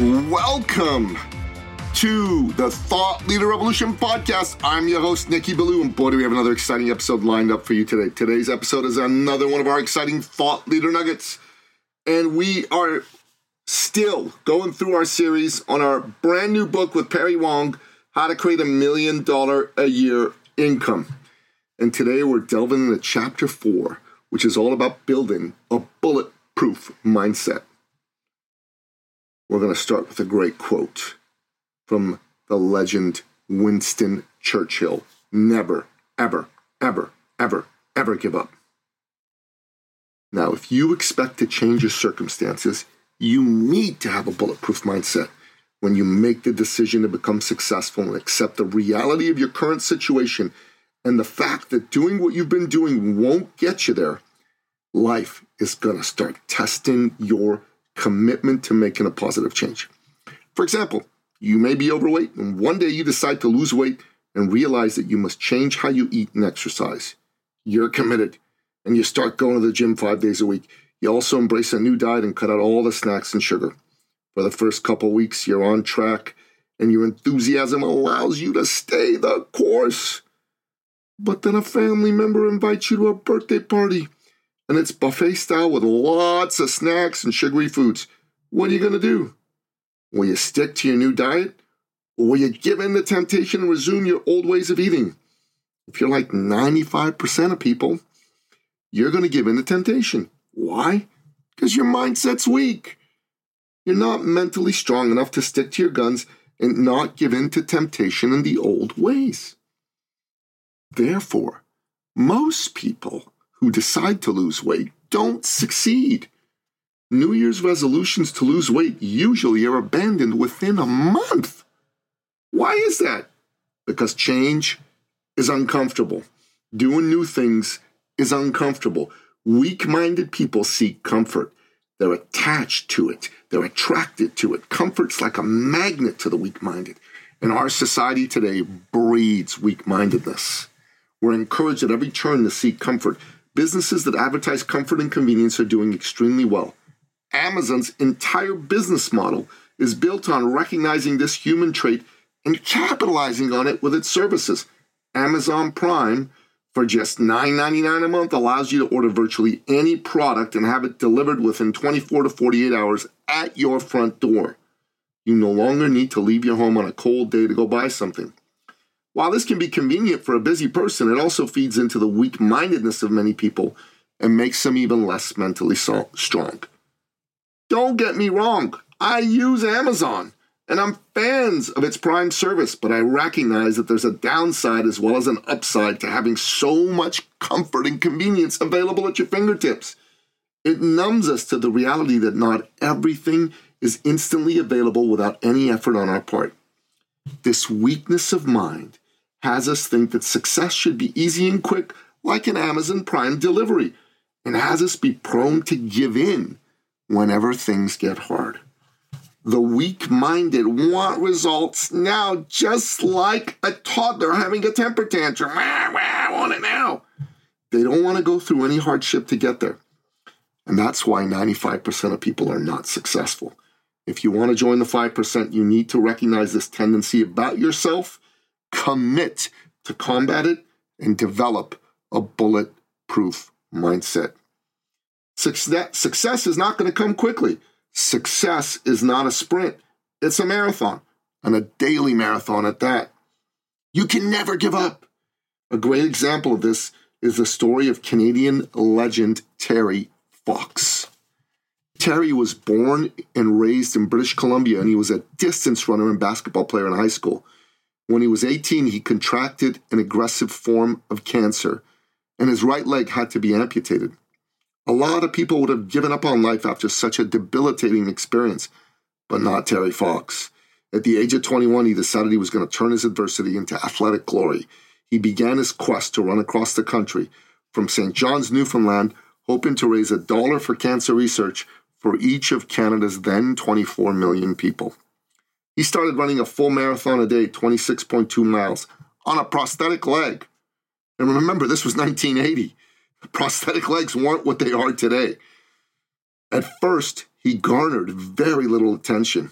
Welcome to the Thought Leader Revolution podcast. I'm your host, Nicky Billou, and boy, do we have another exciting episode lined up for you today. Today's episode is another one of our exciting Thought Leader Nuggets, and we are still going through our series on our brand new book with Perry Wong, How to Create a Million Dollar a Year Income. And today we're delving into chapter four, which is all about building a bulletproof mindset. We're going to start with a great quote from the legend Winston Churchill Never, ever, ever, ever, ever give up. Now, if you expect to change your circumstances, you need to have a bulletproof mindset when you make the decision to become successful and accept the reality of your current situation and the fact that doing what you've been doing won't get you there. Life is going to start testing your commitment to making a positive change. For example, you may be overweight, and one day you decide to lose weight and realize that you must change how you eat and exercise. You're committed, and you start going to the gym five days a week. You also embrace a new diet and cut out all the snacks and sugar. For the first couple weeks, you're on track, and your enthusiasm allows you to stay the course. But then a family member invites you to a birthday party and it's buffet style with lots of snacks and sugary foods. What are you going to do? Will you stick to your new diet? Or will you give in to temptation and resume your old ways of eating? If you're like 95% of people, you're going to give in to temptation. Why? Because your mindset's weak. You're not mentally strong enough to stick to your guns and not give in to temptation in the old ways. Therefore, most people who decide to lose weight don't succeed. New Year's resolutions to lose weight usually are abandoned within a month. Why is that? Because change is uncomfortable. Doing new things is uncomfortable. Weak minded people seek comfort. They're attached to it, they're attracted to it. Comfort's like a magnet to the weak minded. And our society today breeds weak mindedness. We're encouraged at every turn to seek comfort. Businesses that advertise comfort and convenience are doing extremely well. Amazon's entire business model is built on recognizing this human trait and capitalizing on it with its services. Amazon Prime, for just $9.99 a month, allows you to order virtually any product and have it delivered within 24 to 48 hours at your front door. You no longer need to leave your home on a cold day to go buy something. While this can be convenient for a busy person, it also feeds into the weak mindedness of many people and makes them even less mentally so- strong. Don't get me wrong, I use Amazon and I'm fans of its Prime service, but I recognize that there's a downside as well as an upside to having so much comfort and convenience available at your fingertips. It numbs us to the reality that not everything is instantly available without any effort on our part. This weakness of mind has us think that success should be easy and quick, like an Amazon Prime delivery, and has us be prone to give in whenever things get hard. The weak minded want results now, just like a toddler having a temper tantrum. I want it now. They don't want to go through any hardship to get there. And that's why 95% of people are not successful. If you want to join the 5%, you need to recognize this tendency about yourself commit to combat it, and develop a bulletproof mindset. Success, success is not going to come quickly. Success is not a sprint, it's a marathon, and a daily marathon at that. You can never give up. A great example of this is the story of Canadian legend Terry Fox. Terry was born and raised in British Columbia, and he was a distance runner and basketball player in high school. When he was 18, he contracted an aggressive form of cancer, and his right leg had to be amputated. A lot of people would have given up on life after such a debilitating experience, but not Terry Fox. At the age of 21, he decided he was going to turn his adversity into athletic glory. He began his quest to run across the country from St. John's, Newfoundland, hoping to raise a dollar for cancer research for each of Canada's then 24 million people. He started running a full marathon a day, 26.2 miles, on a prosthetic leg. And remember, this was 1980. Prosthetic legs weren't what they are today. At first, he garnered very little attention.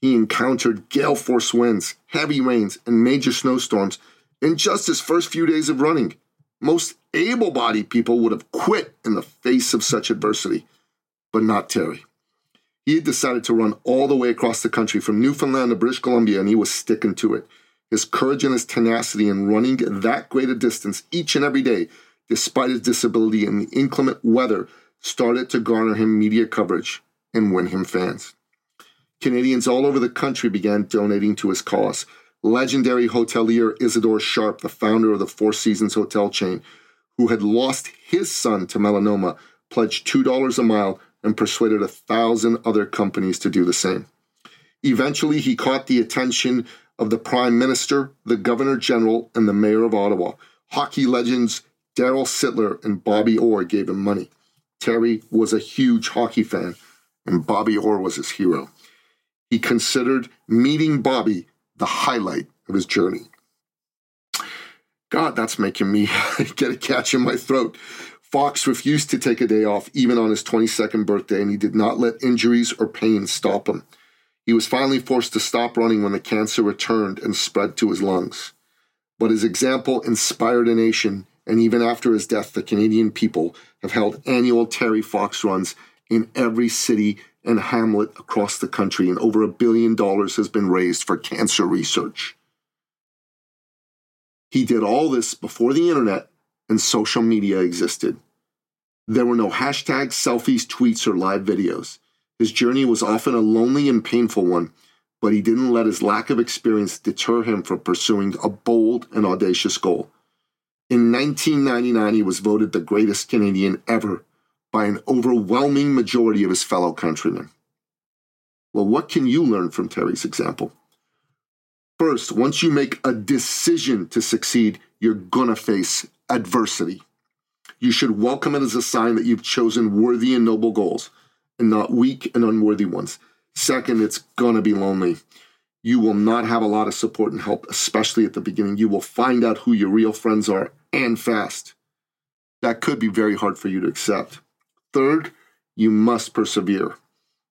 He encountered gale force winds, heavy rains, and major snowstorms in just his first few days of running. Most able bodied people would have quit in the face of such adversity, but not Terry. He had decided to run all the way across the country from Newfoundland to British Columbia, and he was sticking to it. His courage and his tenacity in running that great a distance each and every day, despite his disability and the inclement weather, started to garner him media coverage and win him fans. Canadians all over the country began donating to his cause. Legendary hotelier Isadore Sharp, the founder of the Four Seasons hotel chain, who had lost his son to melanoma, pledged $2 a mile and persuaded a thousand other companies to do the same. Eventually, he caught the attention of the Prime Minister, the Governor General, and the Mayor of Ottawa. Hockey legends Darryl Sittler and Bobby Orr gave him money. Terry was a huge hockey fan, and Bobby Orr was his hero. He considered meeting Bobby the highlight of his journey. God, that's making me get a catch in my throat. Fox refused to take a day off even on his 22nd birthday, and he did not let injuries or pain stop him. He was finally forced to stop running when the cancer returned and spread to his lungs. But his example inspired a nation, and even after his death, the Canadian people have held annual Terry Fox runs in every city and hamlet across the country, and over a billion dollars has been raised for cancer research. He did all this before the internet and social media existed. There were no hashtags, selfies, tweets, or live videos. His journey was often a lonely and painful one, but he didn't let his lack of experience deter him from pursuing a bold and audacious goal. In 1999, he was voted the greatest Canadian ever by an overwhelming majority of his fellow countrymen. Well, what can you learn from Terry's example? First, once you make a decision to succeed, you're gonna face adversity. You should welcome it as a sign that you've chosen worthy and noble goals and not weak and unworthy ones. Second, it's gonna be lonely. You will not have a lot of support and help, especially at the beginning. You will find out who your real friends are and fast. That could be very hard for you to accept. Third, you must persevere.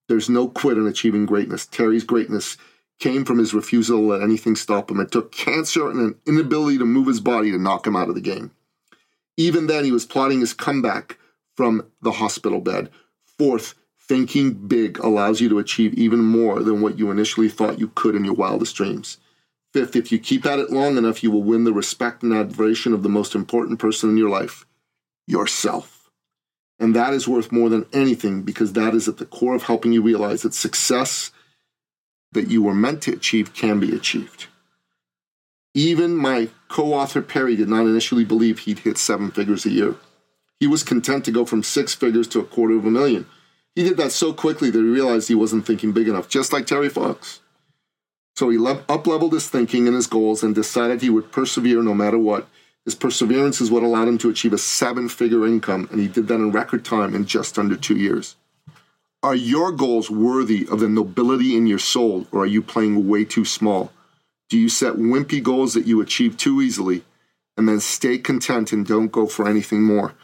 There's no quit in achieving greatness. Terry's greatness came from his refusal to let anything stop him. It took cancer and an inability to move his body to knock him out of the game. Even then, he was plotting his comeback from the hospital bed. Fourth, thinking big allows you to achieve even more than what you initially thought you could in your wildest dreams. Fifth, if you keep at it long enough, you will win the respect and admiration of the most important person in your life yourself. And that is worth more than anything because that is at the core of helping you realize that success that you were meant to achieve can be achieved. Even my co author Perry did not initially believe he'd hit seven figures a year. He was content to go from six figures to a quarter of a million. He did that so quickly that he realized he wasn't thinking big enough, just like Terry Fox. So he le- up-leveled his thinking and his goals and decided he would persevere no matter what. His perseverance is what allowed him to achieve a seven-figure income, and he did that in record time in just under two years. Are your goals worthy of the nobility in your soul, or are you playing way too small? Do you set wimpy goals that you achieve too easily and then stay content and don't go for anything more?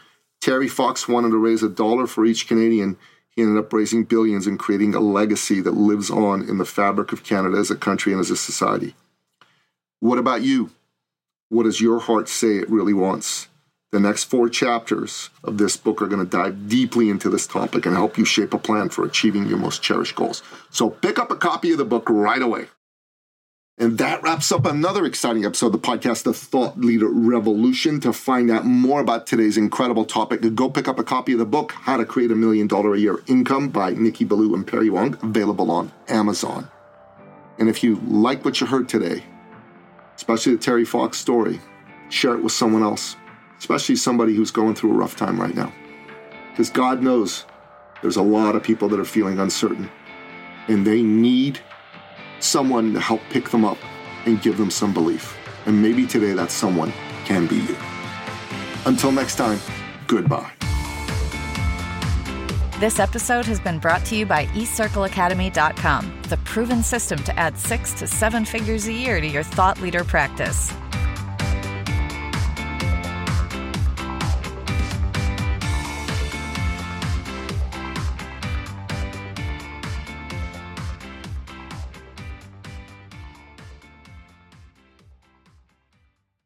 Terry Fox wanted to raise a dollar for each Canadian. He ended up raising billions and creating a legacy that lives on in the fabric of Canada as a country and as a society. What about you? What does your heart say it really wants? The next four chapters of this book are going to dive deeply into this topic and help you shape a plan for achieving your most cherished goals. So pick up a copy of the book right away. And that wraps up another exciting episode of the podcast, The Thought Leader Revolution. To find out more about today's incredible topic, go pick up a copy of the book, How to Create a Million Dollar a Year Income by Nicky Billou and Perry Wong, available on Amazon. And if you like what you heard today, especially the Terry Fox story, share it with someone else, especially somebody who's going through a rough time right now. Because God knows there's a lot of people that are feeling uncertain and they need someone to help pick them up and give them some belief. And maybe today that someone can be you. Until next time, goodbye. This episode has been brought to you by eCircleAcademy.com, the proven system to add six to seven figures a year to your thought leader practice.